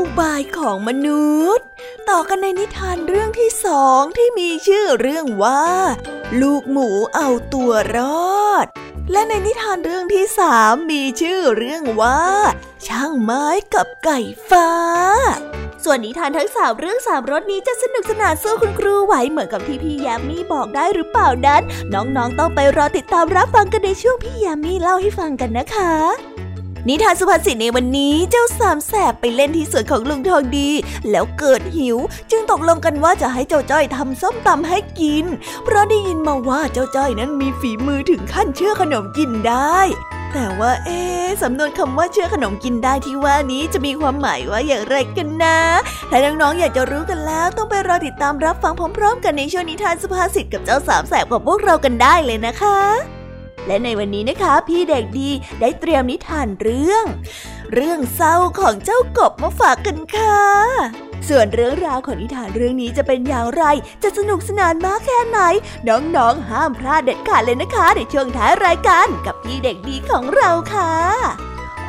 อุบายของมนุษย์ ต่อกันในนิทานเรื่องที่สองที่มีชื่อเรื่องว่า ลูกหมูเอาตัวรอด และในนิทานเรื่องที่สามมีชื่อเรื่องว่า ช่างไม้กับไก่ฟ้าส่วนนิทานทั้งสามเรื่องสามรสนี้จะสนุกสนานสู้คุณครูไหวเหมือนกับที่พี่ยามีบอกได้หรือเปล่านั้น น้องๆต้องไปรอติดตามรับฟังกันในช่วงพี่ยามีเล่าให้ฟังกันนะคะ นิทานสุภาษิตในวันนี้เจ้าสามแสบไปเล่นที่สวนของลุงทองดี แล้วเกิดหิว จึงตกลงกันว่าจะให้เจ้าจ้อยทำส้มตำให้กิน เพราะได้ยินมาว่าเจ้าจ้อยนั้นมีฝีมือถึงขั้นเชื่อขนมกินได้ แต่ว่าเอ๊สำนวนคำว่าเชื่อขนมกินได้ที่ว่านี้จะมีความหมายว่าอย่างไรกันนะ ถ้าน้องๆอยากจะรู้กันแล้วต้องไปรอติดตามรับฟังพร้อม ๆ กันในช่วงนิทานสุภาษิตกับเจ้าสามแสบของพวกเรากันได้เลยนะคะ และในวันนี้นะคะ พี่เด็กดีได้เตรียมนิทานเรื่อง เรื่องเศร้าของเจ้ากบมาฝากกันค่ะ ส่วนเรื่องราวของนิทานเรื่องนี้จะเป็นอย่างไร จะสนุกสนานมากแค่ไหน น้องๆห้ามพลาดเด็ดขาดเลยนะคะในช่วงท้ายรายการกับพี่เด็กดีของเราค่ะ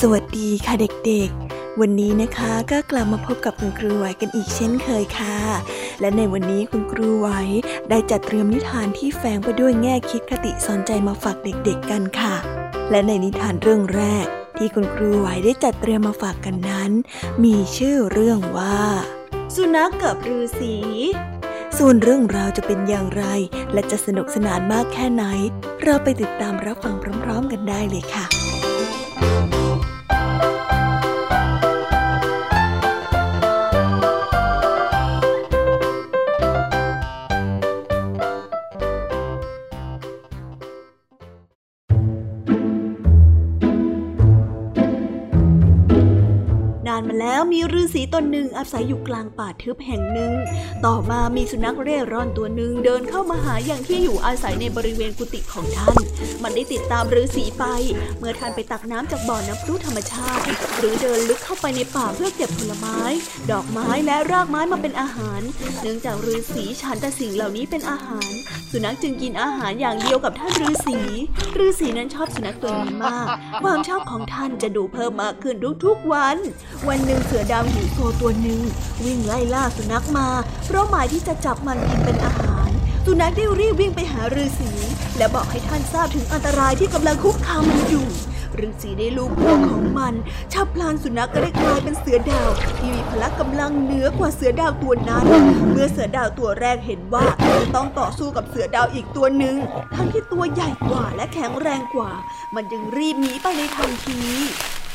สวัสดีค่ะเด็กๆ วันนี้นะคะก็กลับมาพบกับคุณครูไหวกันอีกเช่นเคยค่ะ และในวันนี้คุณครูไหวได้จัดเตรียมนิทานที่แฝงไปด้วยแง่คิดคติสอนใจมาฝากเด็กๆกันค่ะ และในนิทานเรื่องแรก ที่คุณครูไหวได้จัดเตรียมมาฝากกันนั้น มีชื่อเรื่องว่า สุนัขกับฤาษีส่วนเรื่องราวจะเป็นอย่างไร และจะสนุกสนานมากแค่ไหน เราไปติดตามรับฟังพร้อม ๆ กันได้เลยค่ะ มีฤาษีตนหนึ่งอาศัยอยู่กลางป่าทึบแห่งหนึ่ง ต่อมามีสุนัขเร่ร่อนตัวหนึ่งเดินเข้ามาหาอย่างที่อยู่อาศัยในบริเวณกุฏิของท่าน มันได้ติดตามฤาษีไป เมื่อท่านไปตักน้ำจากบ่อน้ำพุธรรมชาติ หรือเดินลึกเข้าไปในป่าเพื่อเก็บผลไม้ ดอกไม้และรากไม้มาเป็นอาหาร เนื่องจากฤาษีฉันแต่สิ่งเหล่านี้เป็นอาหาร สุนัขจึงกินอาหารอย่างเดียวกับท่านฤาษีฤาษีนั้นชอบสุนัขตัวนี้มาก ความชอบของท่านจะดูเพิ่มมากขึ้นทุกๆวัน วันหนึ่งเสือดาวหิวโซตัวหนึ่งวิ่งไล่ล่าสุนัขมา เพราะหมายที่จะจับมันกินเป็นอาหาร สุนัขได้รีบวิ่งไปหาฤาษีและบอกให้ท่านทราบถึงอันตรายที่กำลังคุกคามมันอยู่ฤาษีได้ลูกพวกของมันชับพลานสุนัขก็ได้กลายเป็นเสือดาวที่มีพละกำลังเหนือกว่าเสือดาวตัวนั้น เมื่อเสือดาวตัวแรกเห็นว่าจะต้องต่อสู้กับเสือดาวอีกตัวหนึ่งทั้งที่ตัวใหญ่กว่าและแข็งแรงกว่า มันจึงรีบหนีไปในทันที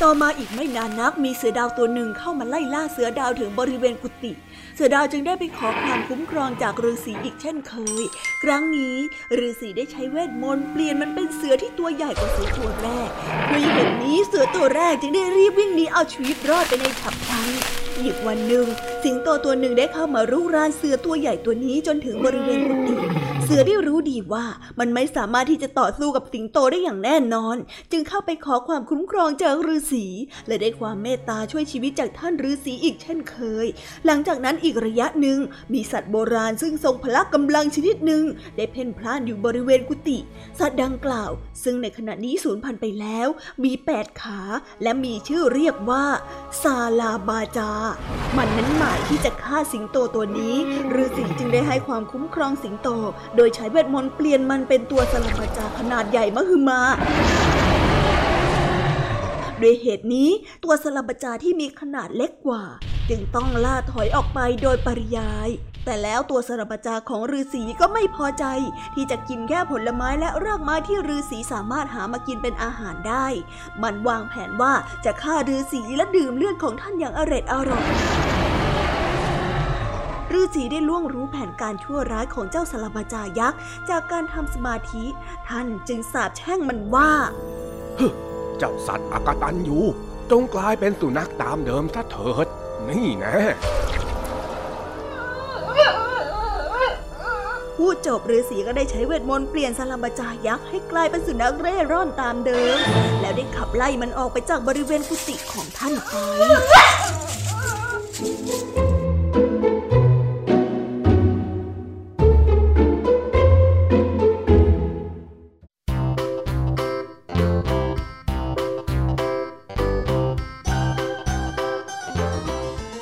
ต่อมาอีกไม่นานนักมีเสือดาวตัวหนึ่งเข้ามาไล่ล่าเสือดาวถึงบริเวณกุฏิเสือดาวจึงได้ไปขอความคุ้มครองจากฤาษีอีกเช่นเคย ครั้งนี้ฤาษีได้ใช้เวทมนต์เปลี่ยนมันเป็นเสือที่ตัวใหญ่กว่าเสือตัวแรกด้วยเหตุนี้เสือตัวแรกจึงได้รีบวิ่งหนีเอาชีวิตรอดไปในฉับพลันอีกวันหนึ่งสิงโตตัวหนึ่งได้เข้ามารุกรานเสือตัวใหญ่ตัวนี้จนถึงบริเวณกุฏิ สือได้รู้ดีว่ามันไม่สามารถที่จะต่อสู้กับสิงโตได้อย่างแน่นอน จึงเข้าไปขอความคุ้มครองจากฤาษีและได้ความเมตตาช่วยชีวิตจากท่านฤาษีอีกเช่นเคย หลังจากนั้นอีกระยะหนึ่งมีสัตว์โบราณซึ่งทรงพละกำลังชนิดหนึ่งได้เพ่นพล่านอยู่บริเวณกุฏิสัตว์ดังกล่าว ซึ่งในขณะนี้สูญพันธุ์ไปแล้ว มีแปดขาและมีชื่อเรียกว่าซาลาบาจา มันนั้นหมายที่จะฆ่าสิงโตตัวนี้ฤาษีจึงได้ให้ความคุ้มครองสิงโตโดยใช้เวทมนต์เปลี่ยนมันเป็นตัวสลับจาขนาดใหญ่มหึมาด้วยเหตุนี้ตัวสลับจาที่มีขนาดเล็กกว่า จึงต้องล่าถอยออกไปโดยปริยาย แต่แล้วตัวสลับจาของฤาษีก็ไม่พอใจ ที่จะกินแค่ผลไม้และรากไม้ที่ฤาษีสามารถหามากินเป็นอาหารได้ มันวางแผนว่าจะฆ่าฤาษีและดื่มเลือดของท่านอย่างอร็ดอร่อย ฤาษีได้ล่วงรู้แผนการชั่วร้ายของเจ้าสลบจายักษ์ จากการทำสมาธิ ท่านจึงสาบแช่งมันว่า เจ้าสัตว์อากตันอยู่ จงกลายเป็นสุนัขตามเดิมซะเถิด นี่นะพูดจบฤาษีก็ได้ใช้เวทมนต์เปลี่ยนสลัมบจายักษ์ให้กลายเป็นสุนัขเร่ร่อนตามเดิม แล้วได้ขับไล่มันออกไปจากบริเวณกุฏิของท่านไป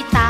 imitar.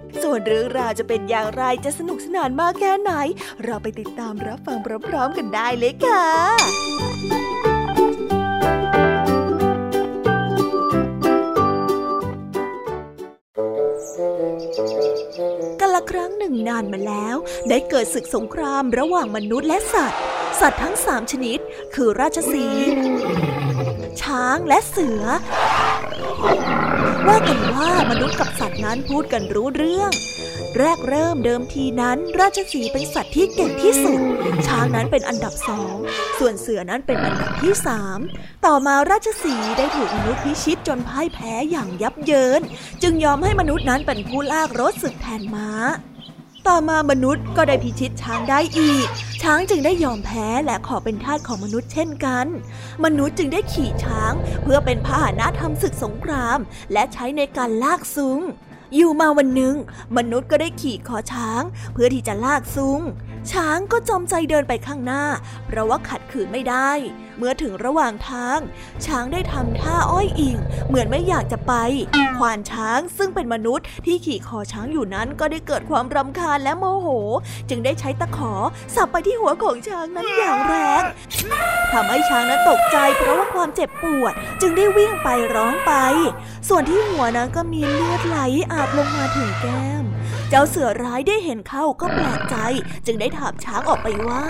ส่วนเรื่องราวจะเป็นอย่างไรจะสนุกสนานมากแค่ไหน เราไปติดตามรับฟังพร้อมๆกันได้เลยค่ะกันละครั้งหนึ่งนานมาแล้ว ได้เกิดศึกสงครามระหว่างมนุษย์และสัตว์ สัตว์ทั้งสามชนิด คือราชสี ช้างและเสือ ว่ากันว่ามนุษย์กับ นั้นพูดกันรู้เรื่อง แรกเริ่มเดิมทีนั้น ราชสีเป็นสัตว์ที่เก่งที่สุด ช้างนั้นเป็นอันดับสอง ส่วนเสือนั้นเป็นอันดับที่สามต่อมาราชสีได้ถูกมนุษย์พิชิตจนพ่ายแพ้อย่างยับเยิน จึงยอมให้มนุษย์นั้นเป็นผู้ลากรถศึกแทนมา้าต่อมามนุษย์ก็ได้พิชิตช้างได้อีก ช้างจึงได้ยอมแพ้และขอเป็นทาสของมนุษย์เช่นกัน มนุษย์จึงได้ขี่ช้าง เพื่อเป็นพาหนะทำศึกสงคราม และใช้ในการลากซุง อยู่มาวันหนึ่งมนุษย์ก็ได้ขี่คอช้าง เพื่อที่จะลากซุงช้างก็จอมใจเดินไปข้างหน้า เพราะว่าขัดขืนไม่ได้เมื่อถึงระหว่างทาง ช้างได้ทำท่าอ้อยอิง เหมือนไม่อยากจะไป ควานช้างซึ่งเป็นมนุษย์ที่ขี่คอช้างอยู่นั้นก็ได้เกิดความรำคาญและโมโห จึงได้ใช้ตะขอสับไปที่หัวของช้างนั้นอย่างแรงทำให้ช้างนั้นตกใจเพราะว่าความเจ็บปวด จึงได้วิ่งไปร้องไป ส่วนที่หัวนั้นก็มีเลือดไหลอาบลงมาถึงแก้ม เจ้าเสือร้ายได้เห็นเข้าก็แปลกใจ จึงได้ถามช้างออกไปว่า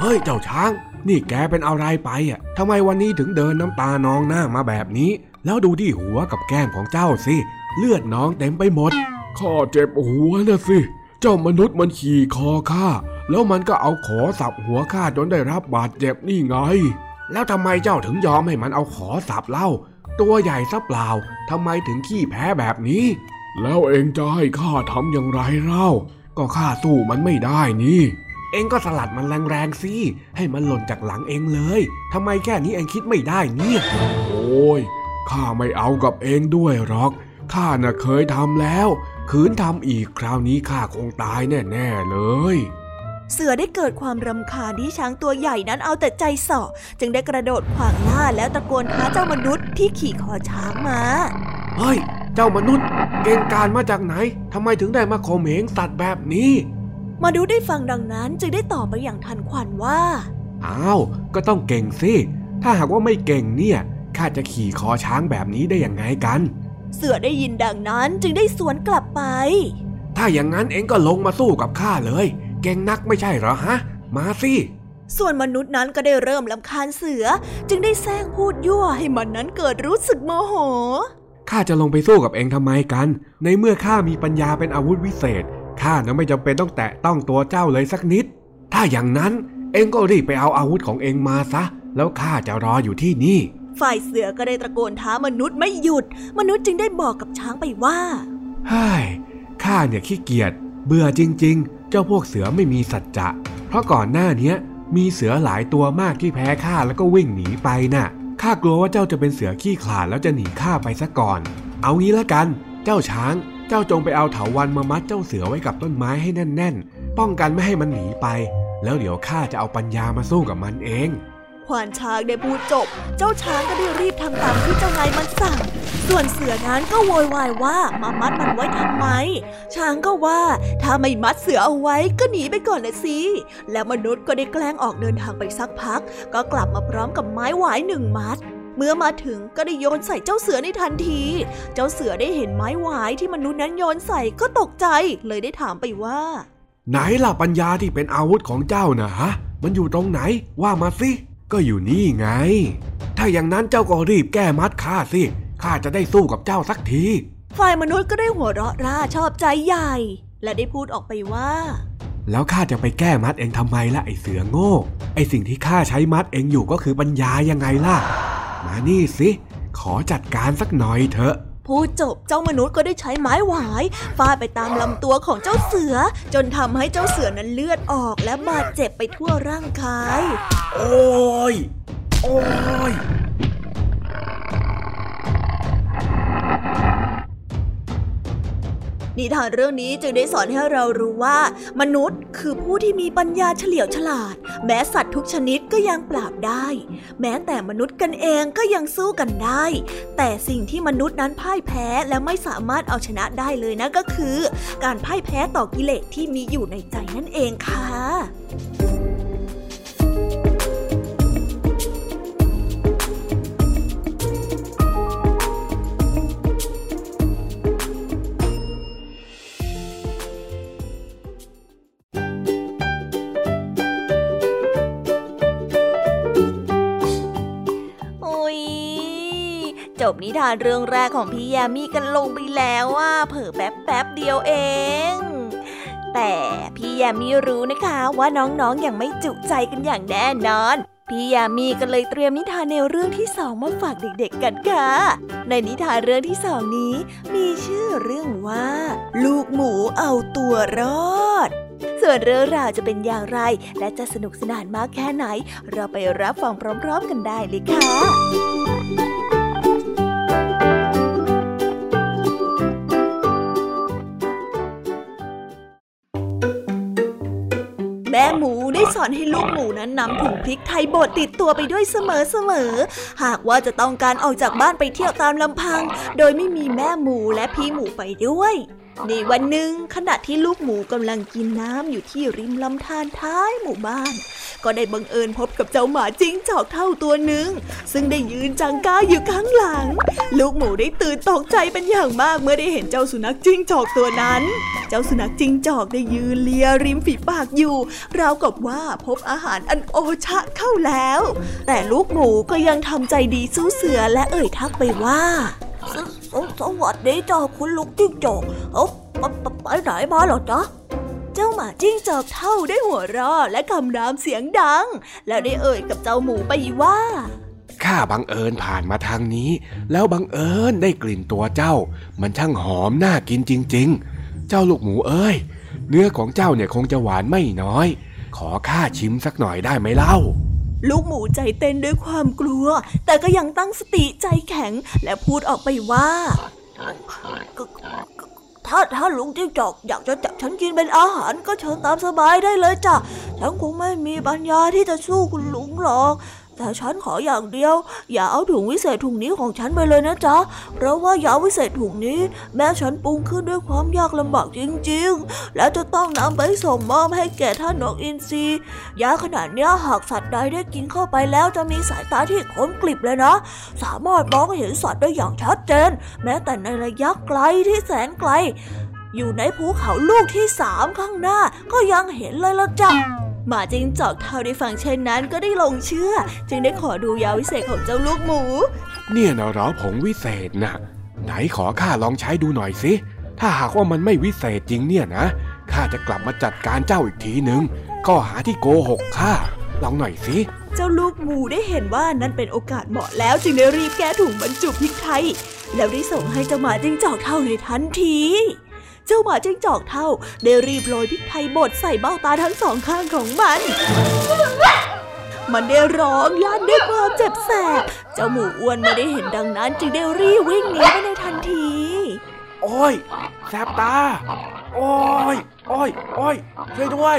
เฮ้ยเจ้าช้าง นี่แกเป็นอะไรไปอะทำไมวันนี้ถึงเดินน้ำตานองหน้ามาแบบนี้ แล้วดูที่หัวกับแก้มของเจ้าสิ เลือดน้องเต็มไปหมด ข้าเจ็บหัวนะสิ เจ้ามนุษย์มันขี่คอข้า แล้วมันก็เอาขอสับหัวข้าจนได้รับบาดเจ็บนี่ไง แล้วทำไมเจ้าถึงยอมให้มันเอาขอสับเล่า ตัวใหญ่ซะเปล่าทำไมถึงขี้แพ้แบบนี้ แล้วเองจะให้ข้าทำอย่างไรเล่า ก็ข้าสู้มันไม่ได้นี่ เองก็สลัดมันแรงๆสิ ให้มันหล่นจากหลังเองเลย ทำไมแค่นี้เองคิดไม่ได้เนี่ย โอ้ย ข้าไม่เอากับเองด้วยหรอก ข้าน่ะเคยทำแล้ว คืนทำอีกคราวนี้ข้าคงตายแน่ ๆ เลย เสือได้เกิดความรำคาญที่ช้างตัวใหญ่นั้นเอาแต่ใจเสาะจึงได้กระโดดขวางหน้าแล้วตะโกนท้าเจ้ามนุษย์ที่ขี่คอช้างมา เฮ้ย เจ้ามนุษย์ เก่งการมาจากไหนทำไมถึงได้มาข่มเหงสัตว์แบบนี้ มาดูได้ฟังดังนั้นจึงได้ตอบไปอย่างทันควันว่า อ้าว ก็ต้องเก่งสิ ถ้าหากว่าไม่เก่งเนี่ยข้าจะขี่คอช้างแบบนี้ได้อย่างไงกัน เสือได้ยินดังนั้นจึงได้สวนกลับไป ถ้าอย่างนั้นเองก็ลงมาสู้กับข้าเลย เก่งนักไม่ใช่เหรอฮะ มาสิส่วนมนุษย์นั้นก็ได้เริ่มลำคาญเสือ จึงได้แซงพูดยั่วให้มันนั้นเกิดรู้สึกโมโห ข้าจะลงไปสู้กับเองทำไมกัน ในเมื่อข้ามีปัญญาเป็นอาวุธวิเศษ ข้าน่ะไม่จำเป็นต้องแตะต้องตัวเจ้าเลยสักนิด ถ้าอย่างนั้นเองก็รีบไปเอาอาวุธของเองมาซะ แล้วข้าจะรออยู่ที่นี่ ฝ่ายเสือก็ได้ตะโกนท้ามนุษย์ไม่หยุด มนุษย์จึงได้บอกกับช้างไปว่าเฮ้ยข้าเนี่ยขี้เกียจเบื่อจริง ๆ เจ้าพวกเสือไม่มีสัจจะ เพราะก่อนหน้าเนี้ยมีเสือหลายตัวมากที่แพ้ข้าแล้วก็วิ่งหนีไปน่ะข้ากลัวว่าเจ้าจะเป็นเสือขี้ขลาดแล้วจะหนีข้าไปซะก่อน เอางี้ละกัน เจ้าช้าง เจ้าจงไปเอาเถาวันมามัดเจ้าเสือไว้กับต้นไม้ให้แน่น ๆ ป้องกันไม่ให้มันหนีไป แล้วเดี๋ยวข้าจะเอาปัญญามาสู้กับมันเองควานช้างได้พูดจบ เจ้าช้างก็ได้รีบทำตามที่เจ้านายมันสั่ง ส่วนเสือนั้นก็โวยวายว่ามามัดมันไว้ทำไม ช้างก็ว่าถ้าไม่มัดเสือเอาไว้ก็หนีไปก่อนเลยสิ แล้วมนุษย์ก็ได้แกล้งออกเดินทางไปสักพัก ก็กลับมาพร้อมกับไม้หวายหนึ่งมัด เมื่อมาถึงก็ได้โยนใส่เจ้าเสือในทันที เจ้าเสือได้เห็นไม้หวายที่มนุษย์นั้นโยนใส่ก็ตกใจ เลยได้ถามไปว่า ไหนล่ะปัญญาที่เป็นอาวุธของเจ้านะฮะ มันอยู่ตรงไหนว่ามาสิ ก็อยู่นี่ไง ถ้าอย่างนั้นเจ้าก็รีบแก้มัดข้าสิข้าจะได้สู้กับเจ้าสักที ฝ่ายมนุษย์ก็ได้หัวเราะร่าชอบใจใหญ่ และได้พูดออกไปว่า แล้วข้าจะไปแก้มัดเองทำไมล่ะไอเสือโง่ ไอสิ่งที่ข้าใช้มัดเองอยู่ก็คือปัญญายังไงล่ะ มานี่สิขอจัดการสักหน่อยเถอะพูดจบเจ้ามนุษย์ก็ได้ใช้ไม้หวายฟาดไปตามลำตัวของเจ้าเสือ จนทำให้เจ้าเสือนั้นเลือดออกและบาดเจ็บไปทั่วร่างกาย โอ้ย โอ้ย นิทานเรื่องนี้จึงได้สอนให้เรารู้ว่า มนุษย์คือผู้ที่มีปัญญาเฉลียวฉลาด แม้สัตว์ทุกชนิดก็ยังปราบได้ แม้แต่มนุษย์กันเองก็ยังสู้กันได้ แต่สิ่งที่มนุษย์นั้นพ่ายแพ้และไม่สามารถเอาชนะได้เลยนะก็คือ การพ่ายแพ้ต่อกิเลสที่มีอยู่ในใจนั่นเองค่ะ บนิทานเรื่องแรกของพี่ยามีกันลงไปแล้วว่าเผลอแป๊บแป๊บเดียวเอง แต่พี่ยมมี่รู้นะคะว่าน้องๆออย่างไม่จุใจกันอย่างแน่นอนพี่ยามีก็เลยเตรียมนิทานแนวเรื่องที่สองมาฝากเด็กๆกันค่ะ ในนิทานเรื่องที่สองนี้ มีชื่อเรื่องว่า ลูกหมูเอาตัวรอด ส่วนเรื่องราวจะเป็นอย่างไร และจะสนุกสนานมากแค่ไหน เราไปรับฟังพร้อมๆกันได้เลยค่ะ สอนให้ลูกหมูนั้นนำถุงพริกไทยบดติดตัวไปด้วยเสมอๆ หากว่าจะต้องการออกจากบ้านไปเที่ยวตามลำพัง โดยไม่มีแม่หมูและพี่หมูไปด้วยในวันหนึ่งขณะที่ลูกหมูกำลังกินน้ำอยู่ที่ริมลำธารท้ายหมู่บ้าน ก็ได้บังเอิญพบกับเจ้าหมาจิ้งจอกเท่าตัวหนึ่ง ซึ่งได้ยืนจังก้าอยู่ข้างหลัง ลูกหมูได้ตื่นตกใจเป็นอย่างมากเมื่อได้เห็นเจ้าสุนัขจิ้งจอกตัวนั้น เจ้าสุนัขจิ้งจอกได้ยืนเลียริมฝีปากอยู่ ราวกับว่าพบอาหารอันโอชะเข้าแล้ว แต่ลูกหมูก็ยังทำใจดีสู้เสือและเอ่ยทักไปว่าสวัสดีจ้าคุณลุงจิ้งจอกเอ้าไปไหนมาหรอจ๊ะ เจ้าหมาจิ้งจอกเท่าได้หัวเราะและคำรามเสียงดัง แล้วได้เอ่ยกับเจ้าหมูไปว่าข้าบังเอิญผ่านมาทางนี้ แล้วบังเอิญได้กลิ่นตัวเจ้า มันช่างหอมน่ากินจริง ๆ เจ้าลูกหมูเอ้ย เนื้อของเจ้าเนี่ยคงจะหวานไม่น้อย ขอข้าชิมสักหน่อยได้ไหมเล่า ลูกหมูใจเต้นด้วยความกลัว แต่ก็ยังตั้งสติใจแข็งและพูดออกไปว่า ถ้าถ้าลุงจิ้งจอกอยากจะจับฉันกินเป็นอาหารก็เชิญตามสบายได้เลยจ้ะ ฉันคงไม่มีปัญญาที่จะสู้คุณลุงหรอก แต่ฉันขออย่างเดียว อย่าเอาถุงวิเศษถุงนี้ของฉันไปเลยนะจ๊ะ เพราะว่ายาวิเศษถุงนี้ แม้ฉันปรุงขึ้นด้วยความยากลำบากจริงๆ และจะต้องนำไปส่งมอบให้แก่ท่านนกอินทรียาขนาดนี้หากสัตว์ใดได้กินเข้าไปแล้วจะมีสายตาที่คมกริบเลยนะ สามารถมองเห็นสัตว์ได้อย่างชัดเจน แม้แต่ในระยะไกลที่แสนไกล อยู่ในภูเขาลูกที่สามข้างหน้าก็ยังเห็นเลยละจ้ะ หมาจิงจอกเท่าได้ฟังเช่นนั้นก็ได้ลงเชื่อ จึงได้ขอดูยาวิเศษของเจ้าลูกหมู เนี่ยนะเหรอผงวิเศษนะไหนขอข้าลองใช้ดูหน่อยสิถ้าหากว่ามันไม่วิเศษจริงเนี่ยนะข้าจะกลับมาจัดการเจ้าอีกทีหนึ่งข้อหาที่โกหกข้าลองหน่อยสิเจ้าลูกหมูได้เห็นว่านั่นเป็นโอกาสเหมาะแล้วจึงได้รีบแก้ถุงบรรจุพริกไทย แล้วได้ส่งให้เจ้าหมาจิ้งจอกเท่าในทันที เจ้าหมาจิ้งจอกเท่าได้รีบโรยพริกไทยบดใส่เบ้าตาทั้งสองข้างของมัน มันได้ร้องลั่นด้วยความเจ็บแสบ เจ้าหมูอ้วนไม่ได้เห็นดังนั้น จึงได้รีบวิ่งหนีไปในทันที โอ้ย แสบตา โอ้ย โอ้ย โอ้ยช่วยด้วย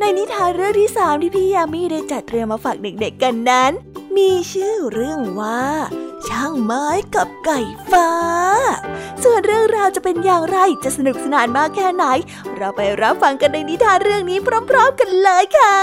ในนิทานเรื่องที่สามที่พี่ยามีได้จัดเตรียมมาฝากเด็กๆกันนั้น มีชื่อเรื่องว่า ช่างไม้กับไก่ฟ้า ส่วนเรื่องราวจะเป็นอย่างไรจะสนุกสนานมากแค่ไหน เราไปรับฟังกันในนิทานเรื่องนี้พร้อม ๆ กันเลยค่ะ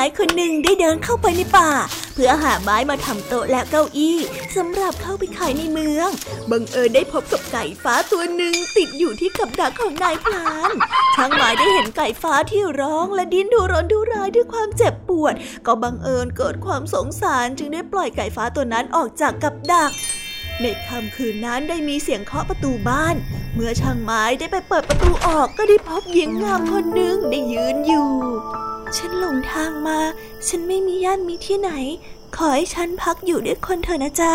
างไม้คนหนึ่งได้เดินเข้าไปในป่า เพื่อหาไม้มาทำโต๊ะและเก้าอี้สำหรับเข้าไปขายในเมือง บังเอิญได้พบกับไก่ฟ้าตัวหนึ่งติดอยู่ที่กับดักของนายพลานช่างไม้ได้เห็นไก่ฟ้าที่ร้องและดิ้นดูร้อนดูรายด้วยความเจ็บปวด ก็บังเอิญเกิดความสงสารจึงได้ปล่อยไก่ฟ้าตัวนั้นออกจากกับดัก ในค่ำคืนนั้นได้มีเสียงเคาะประตูบ้าน เมื่อช่างไม้ได้ไปเปิดประตูออกก็ได้พบหญิงงามคนหนึ่งได้ยืนอยู่ ฉันหลงทางมา ฉันไม่มีญาติมีที่ไหน ขอให้ฉันพักอยู่ด้วยคนเถอะนะจ๊ะ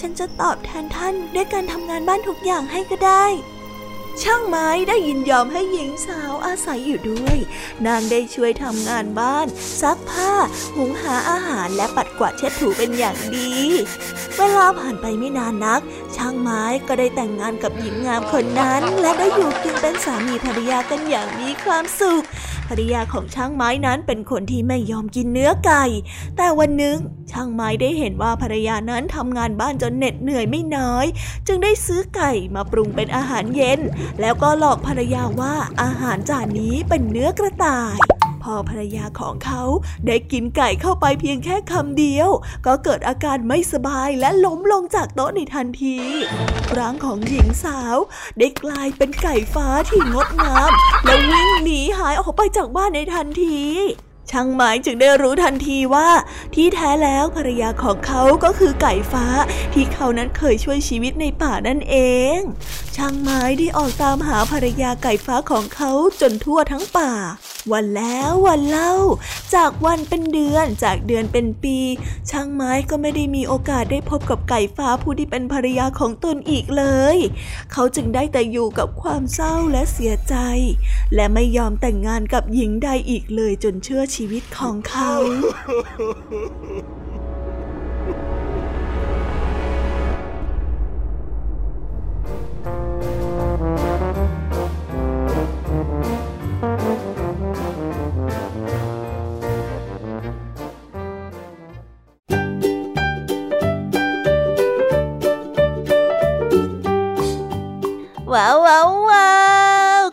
ฉันจะตอบแทนท่านด้วยการทำงานบ้านทุกอย่างให้ก็ได้ ช่างไม้ได้ยินยอมให้หญิงสาวอาศัยอยู่ด้วย นางได้ช่วยทำงานบ้าน ซักผ้า หุงหาอาหารและปัดกวาดเช็ดถูเป็นอย่างดี เวลาผ่านไปไม่นานนัก ช่างไม้ก็ได้แต่งงานกับหญิงงามคนนั้น และได้อยู่กินเป็นสามีภรรยากันอย่างมีความสุขภรรยาของช่างไม้นั้นเป็นคนที่ไม่ยอมกินเนื้อไก่ แต่วันหนึ่งช่างไม้ได้เห็นว่าภรรยานั้นทำงานบ้านจนเหน็ดเหนื่อยไม่น้อย จึงได้ซื้อไก่มาปรุงเป็นอาหารเย็น แล้วก็หลอกภรรยาว่าอาหารจานนี้เป็นเนื้อกระต่าย พอภรรยาของเขาได้กินไก่เข้าไปเพียงแค่คำเดียว ก็เกิดอาการไม่สบายและล้มลงจากโต๊ะในทันทีร่างของหญิงสาวได้กลายเป็นไก่ฟ้าที่งดงามและวิ่งหนีหายออกไปจากบ้านในทันทีช่างไม้จึงได้รู้ทันทีว่า ที่แท้แล้วภรรยาของเขาก็คือไก่ฟ้า ที่เขานั้นเคยช่วยชีวิตในป่านั่นเอง ช่างไม้ได้ออกตามหาภรรยาไก่ฟ้าของเขาจนทั่วทั้งป่า วันแล้ววันเล่า จากวันเป็นเดือนจากเดือนเป็นปี ช่างไม้ก็ไม่ได้มีโอกาสได้พบกับไก่ฟ้าผู้ที่เป็นภรรยาของตนอีกเลย เขาจึงได้แต่อยู่กับความเศร้าและเสียใจ และไม่ยอมแต่งงานกับหญิงใดอีกเลยจนเชื่อชีวิตของเขา Uau, uau,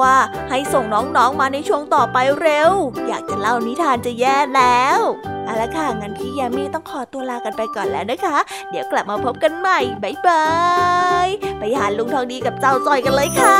่าให้ส่งน้องๆมาในช่วงต่อไปเร็ว อยากจะเล่านิทานจะแย่แล้วเอาละค่ะงั้นพี่ยามีต้องขอตัวลากันไปก่อนแล้วนะคะ เดี๋ยวกลับมาพบกันใหม่บ๊ายบายไปหาลุงทองดีกับเจ้าจอยกันเลยค่ะ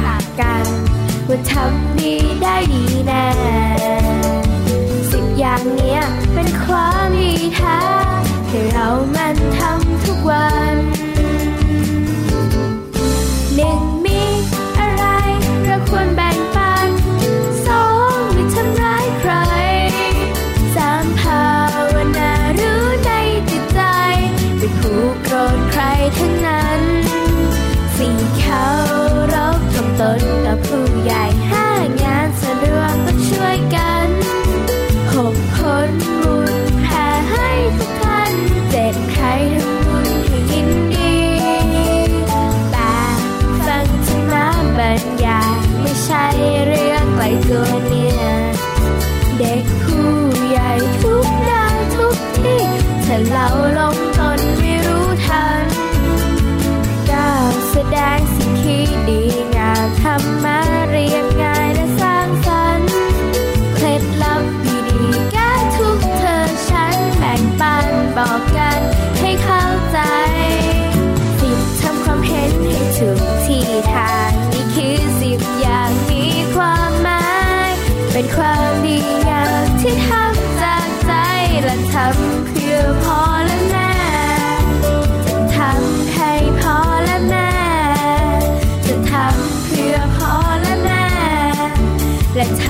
ต่างกัน ว่าทำดีได้ดีแน่สิบอย่างเนี้ยเป็นความดีแท้ให้เรามัน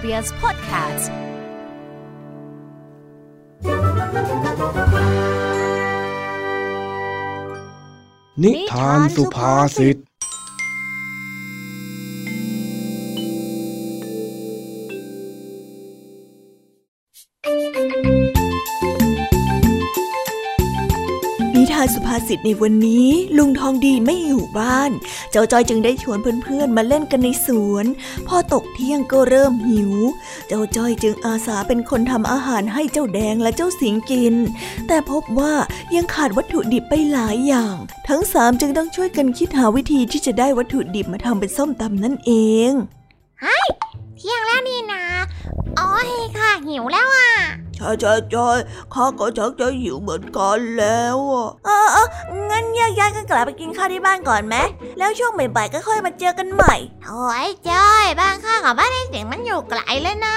PBS Podcast นิทานสุภาษิต สิทธิ์ในวันนี้ ลุงทองดีไม่อยู่บ้าน เจ้าจอยจึงได้ชวนเพื่อนๆมาเล่นกันในสวน พอตกเที่ยงก็เริ่มหิว เจ้าจอยจึงอาสาเป็นคนทำอาหารให้เจ้าแดงและเจ้าสิงกิน แต่พบว่ายังขาดวัตถุดิบไปหลายอย่าง ทั้งสามจึงต้องช่วยกันคิดหาวิธีที่จะได้วัตถุดิบมาทำเป็นส้มตำนั่นเองเฮ้ยเที่ยงแล้วนี่นะอ๋อเฮค่ะหิวแล้วอะ ใช่ใช่ใช่ข้าก็ชักจะหิวเหมือนกันแล้วอะเออเอองั้นแยกย้ายกันกลับไปกินข้าวที่บ้านก่อนไหมแล้วช่วงบ่ายๆก็ค่อยมาเจอกันใหม่โอ้ยจ้อยบ้านข้ากับบ้านไอ้เสียงมันอยู่ไกลเลยนะ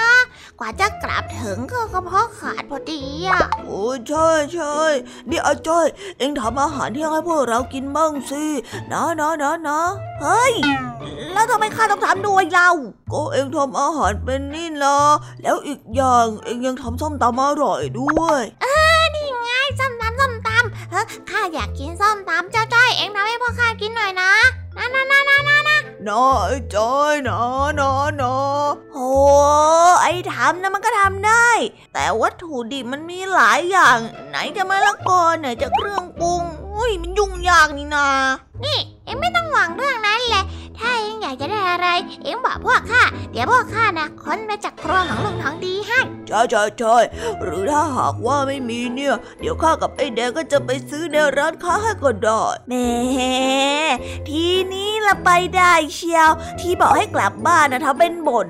กว่าจะกลับถึงก็กระเพาะขาดพอดีอะโอ้ใช่ใช่นี่อาจ้อยเอ็งทำอาหารเที่ยงให้พวกเรากินบ้างสินะนะนะนะเฮ้ย แล้วทำไมข้าต้องทำด้วยเรา ก็เองทำอาหารเป็นนี่นะแล้วอีกอย่างเองยังทำส้มตำอร่อยด้วยเออนี่ไงส้มตำส้มตำเฮ้ข้าอยากกินส้มตำเจ้าจ้อยเองทำให้พ่อข้ากินหน่อยนะนะนะนะ นะนะนะน้าไอ้จ้อยนะนะนะโอ้ไอ้ทำนะมันก็ทำได้ แต่วัตถุดิบมันมีหลายอย่าง ไหนจะมะละกอไหนจะเครื่องปรุงเฮ้ยมันยุ่งยากนี่นา นี่ เอ็งไม่ต้องหวังเรื่องนั้นเลย ถ้าเอ็งอยากจะได้อะไร เอ็งบอกพวกข้า เดี๋ยวพวกข้านะค้นมาจากครัวของลุงทองดีให้ใช่ใช่ใช่หรือถ้าหากว่าไม่มีเนี่ย เดี๋ยวข้ากับไอ้แดงก็จะไปซื้อในร้านค้าให้ก็ได้แหม่ทีนี้ละไปได้เชียว ที่บอกให้กลับบ้านนะทำเป็นบ่น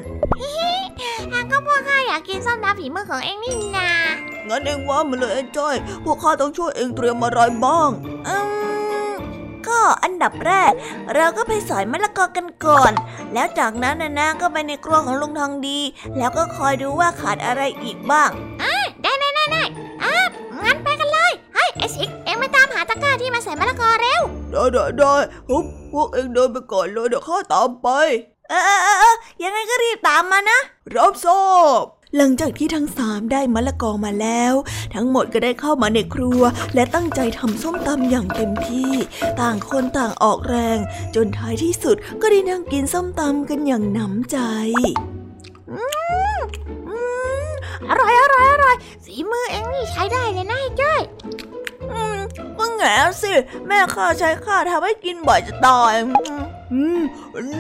ทางก็พวกข้าอยากกินส้มตำฝีมือของเอ็งนี่นางั้นเองว่ามาเลยไอ้จ้อย พวกข้าต้องช่วยเองเตรียมอะไรบ้าง อืม ก็อันดับแรก เราก็ไปสอยมะละกอกันก่อน แล้วจากนั้นนะนะก็ไปในครัวของลุงทองดี แล้วก็คอยดูว่าขาดอะไรอีกบ้างได้ได้ได้ได้อะงั้นไปกันเลยเฮ้ยไอซิกเอ็งไปตามหาตะกร้าที่มาใส่มะละกอเร็วได้ได้ได้ฮึบพวกเองเดินไปก่อนเลยเดี๋ยวข้าตามไป เออเออเออเออยังไงก็รีบตามมานะรับทราบ หลังจากที่ทั้งสามได้มะละกอมาแล้ว ทั้งหมดก็ได้เข้ามาในครัว และตั้งใจทำส้มตำอย่างเต็มที่ ต่างคนต่างออกแรง จนท้ายที่สุดก็ได้นั่งกินส้มตำกันอย่างหนำใจอร่อยอร่อยอร่อยฝีมือเอ็งนี่ใช้ได้เลยนะไอ้จ้อยอืมก็แง่สิ แม่ข้าใช้ข้าทำให้กินบ่อยจะตายอืม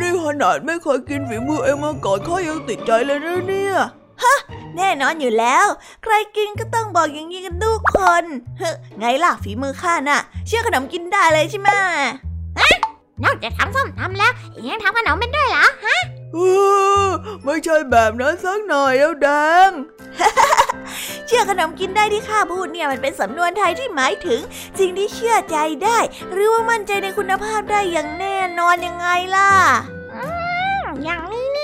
นี่ขนาดไม่เคยกินฝีมือเองมาก่อนข้ายังติดใจเลยนะเนี่ย ฮะ แน่นอนอยู่แล้ว ใครกินก็ต้องบอกอย่างนี้กันทุกคนเฮ้ไงล่ะฝีมือข้าน่ะ เชื่อขนมกินได้เลยใช่ไหมนอกจากทำส้มตำแล้วเอ็งยังทำขนมเป็นด้วยเหรอฮะเออไม่ใช่แบบนั้นสักหน่อยแล้วแดงเชื่อขนมกินได้ที่ข้าพูดเนี่ยมันเป็นสำนวนไทยที่หมายถึง สิ่งที่เชื่อใจได้ หรือว่ามั่นใจในคุณภาพได้อย่างแน่นอนยังไงล่ะอย่างนี้นี่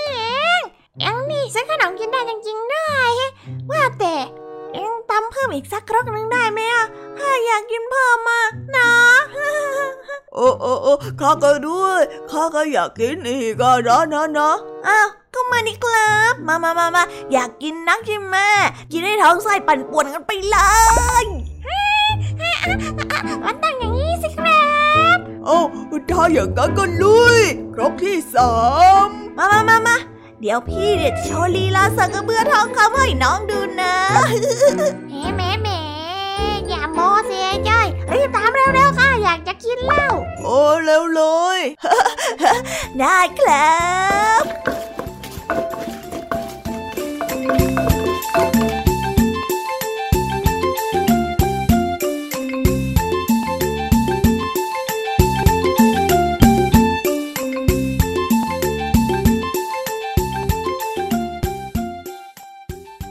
เองเอ็งนี่ใช้ขนมกินได้จริงๆด้วยว่าแต่เอ็งตำเพิ่มอีกสักครกหนึงได้ไหมอะข้าอยากกินเพิ่มมานะโอ้โอ้โอ้ข้าก็ด้วยข้าก็อยากกินอีกอะนะนะนะอ้าวก็มานี่ครับ มามามามาอยากกินนักใช่ไหมกินให้ท้องไส้ปั่นป่วนกันไปเลยมันต้องอย่างนี้สิครับโอ้ถ้าอย่างนั้นก็ลุยครกที่สามมามามามา เดี๋ยวพี่เดี๋ยวจะโชว์ลีลาสักกระเบือทองคำให้น้องดูนะแหมแหมแหมอย่าโมเสียจ้อยรีบตามเร็วๆค่ะ อยากจะกินเหล้าโอ้เร็วเลย ได้ครับ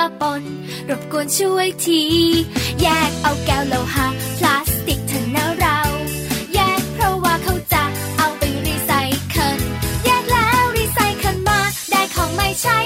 ปะปนรบกวนช่วยที แยกเอาแก้วโลหะพลาสติกเถอะนะเรา แยกเพราะว่าเขาจะเอาไปรีไซเคิลแยกแล้วรีไซเคิลมาได้ของไม่ใช้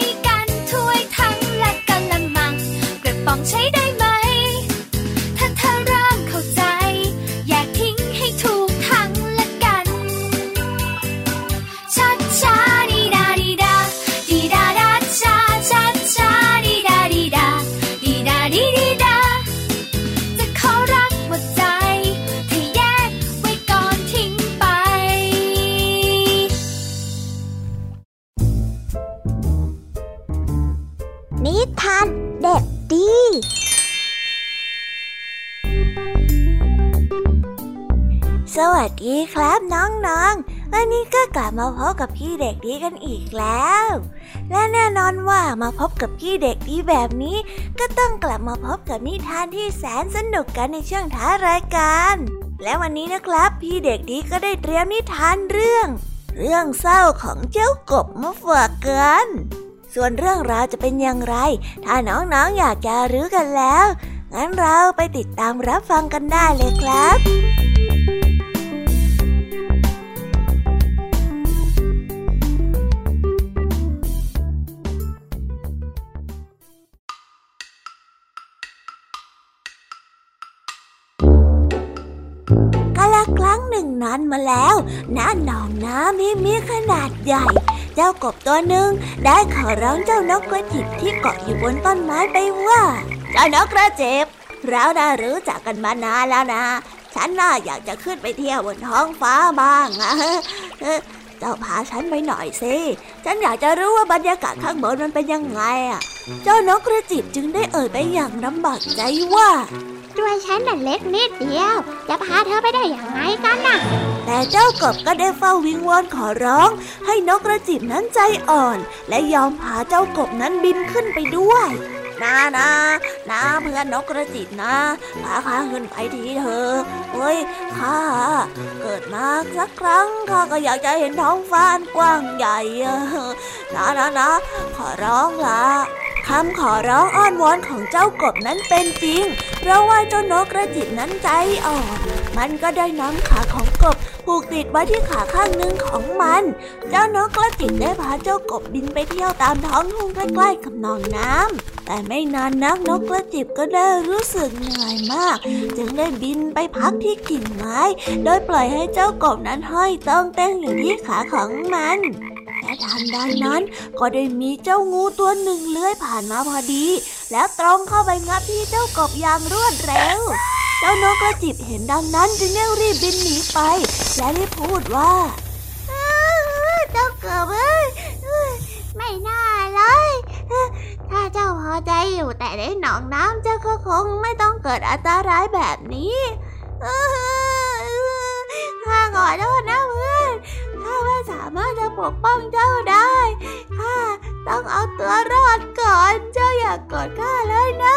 มาพบกับพี่เด็กดีกันอีกแล้ว และแน่นอนว่ามาพบกับพี่เด็กดีแบบนี้ ก็ต้องกลับมาพบกับนิทานที่แสนสนุกกันในช่วงท้ารายการ และวันนี้นะครับ พี่เด็กดีก็ได้เตรียมนิทานเรื่อง เรื่องเศร้าของเจ้ากบมาฝากกัน ส่วนเรื่องราวจะเป็นอย่างไร ถ้าน้องๆออยากจะรู้กันแล้ว งั้นเราไปติดตามรับฟังกันได้เลยครับานมาแล้วณหนองน้ำที่มีขนาดใหญ่ เจ้ากบตัวหนึ่งได้ขอร้องเจ้านกกระจิบที่เกาะอยู่บนต้นไม้ไปว่า เจ้านกกระจิบเราได้รู้จักกันมานานแล้วนะ ฉันน่าอยากจะขึ้นไปเที่ยวบนท้องฟ้าบ้างนะเออเจ้าพาฉันไปหน่อยสิ ฉันอยากจะรู้ว่าบรรยากาศข้างบนมันเป็นยังไงอะ เจ้านกกระจิบจึงได้เอ่ยไปอย่างลำบากใจว่า ด้วยฉันน่ะเล็กนิดเดียว จะพาเธอไปได้อย่างไงกันน่ะ แต่เจ้ากบก็ได้เฝ้าวิงวอนขอร้อง ให้นกกระจิบนั้นใจอ่อน และยอมพาเจ้ากบนั้นบินขึ้นไปด้วยนะนะนะเพื่อนนกกระจิบนะพาข้าขึ้นไปทีเถอะเฮ้ยข้าเกิดมาสักครั้งข้าก็อยากจะเห็นท้องฟ้าอันกว้างใหญ่อะนะนะนะขอร้องละ คำขอร้องอ้อนวอนของเจ้ากบนั้นเป็นจริง เพราะว่าเจ้านกกระจิบนั้นใจอ่อนมันก็ได้นำขาของกบผูกติดไว้ที่ขาข้างหนึ่งของมัน เจ้านกกระจิบได้พาเจ้ากบบินไปเที่ยวตามท้องทุ่งใกล้ๆกับหนองน้ำแต่ไม่นานนักนกกระจิบก็ได้รู้สึกเหนื่อยมาก จึงได้บินไปพักที่กิ่งไม้ โดยปล่อยให้เจ้ากบนั้นห้อยต้องเต้นอยู่ที่ขาของมัน และทันใดนั้น ก็ได้มีเจ้างูตัวหนึ่งเลื้อยผ่านมาพอดี แล้วตรงเข้าไปงับที่เจ้ากบอย่างรวดเร็ว เจ้านกกระจิบเห็นดังนั้นจึงได้รีบบินหนีไป และได้พูดว่าเจ้ากบเอ้ยไม่น่าเลยถ้าเจ้าพอใจอยู่แต่ในหนองน้ำเจ้าก็คงไม่ต้องเกิดอันตรายแบบนี้ข้าขอโทษนะเพื่อน ข้าไม่สามารถจะปกป้องเจ้าได้ข้าต้องเอาตัวรอดก่อน เจ้าอย่ากกดข้าเลยนะ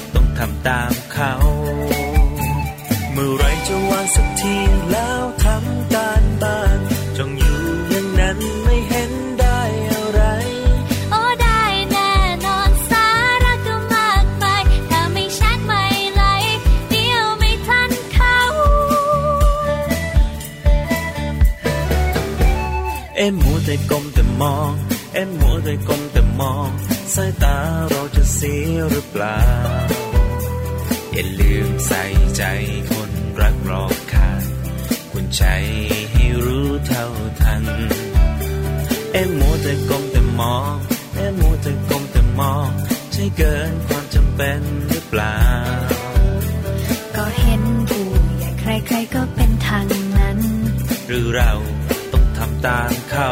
ทำตามเขา เมื่อไรจะวางสักทีแล้วทำการบ้านจงอยู่อย่างนั้นไม่เห็นได้อะไร โอ้ได้แน่นอนสาระก็มากมายถ้าไม่ชัดไม่ไหลเดียวไม่ทันเขา เอ็มมัวแต่ก้มแต่มอง เอ็มมัวแต่ก้มแต่มองสายตาเราจะเสียหรือเปล่า อย่าลืมใส่ใจคนรักรอบคาคุณใจให้รู้เท่าทัน เอ็มมัวแต่ก้มแต่มองเอ็มมัวแต่ก้มแต่มอง ใช่เกินความจำเป็นหรือเปล่า ก็เห็นผู้ใหญ่ใครๆก็เป็นทางนั้น หรือเราต้องทำตามเขา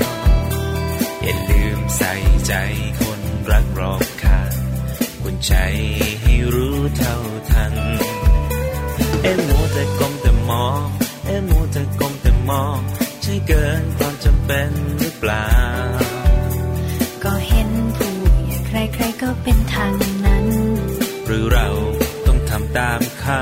ืม ใส่ใจคนรักรอบคาคุณใจให้รู้เท่าทัน เอ็มมัวแต่ก้มแต่มอง เอ็มมัวแต่ก้มแต่มอง ใช่เกินความจำเป็นหรือเปล่า ก็เห็นผู้ใหญ่ใครๆก็เป็นทางนั้น หรือเราต้องทำตามเขา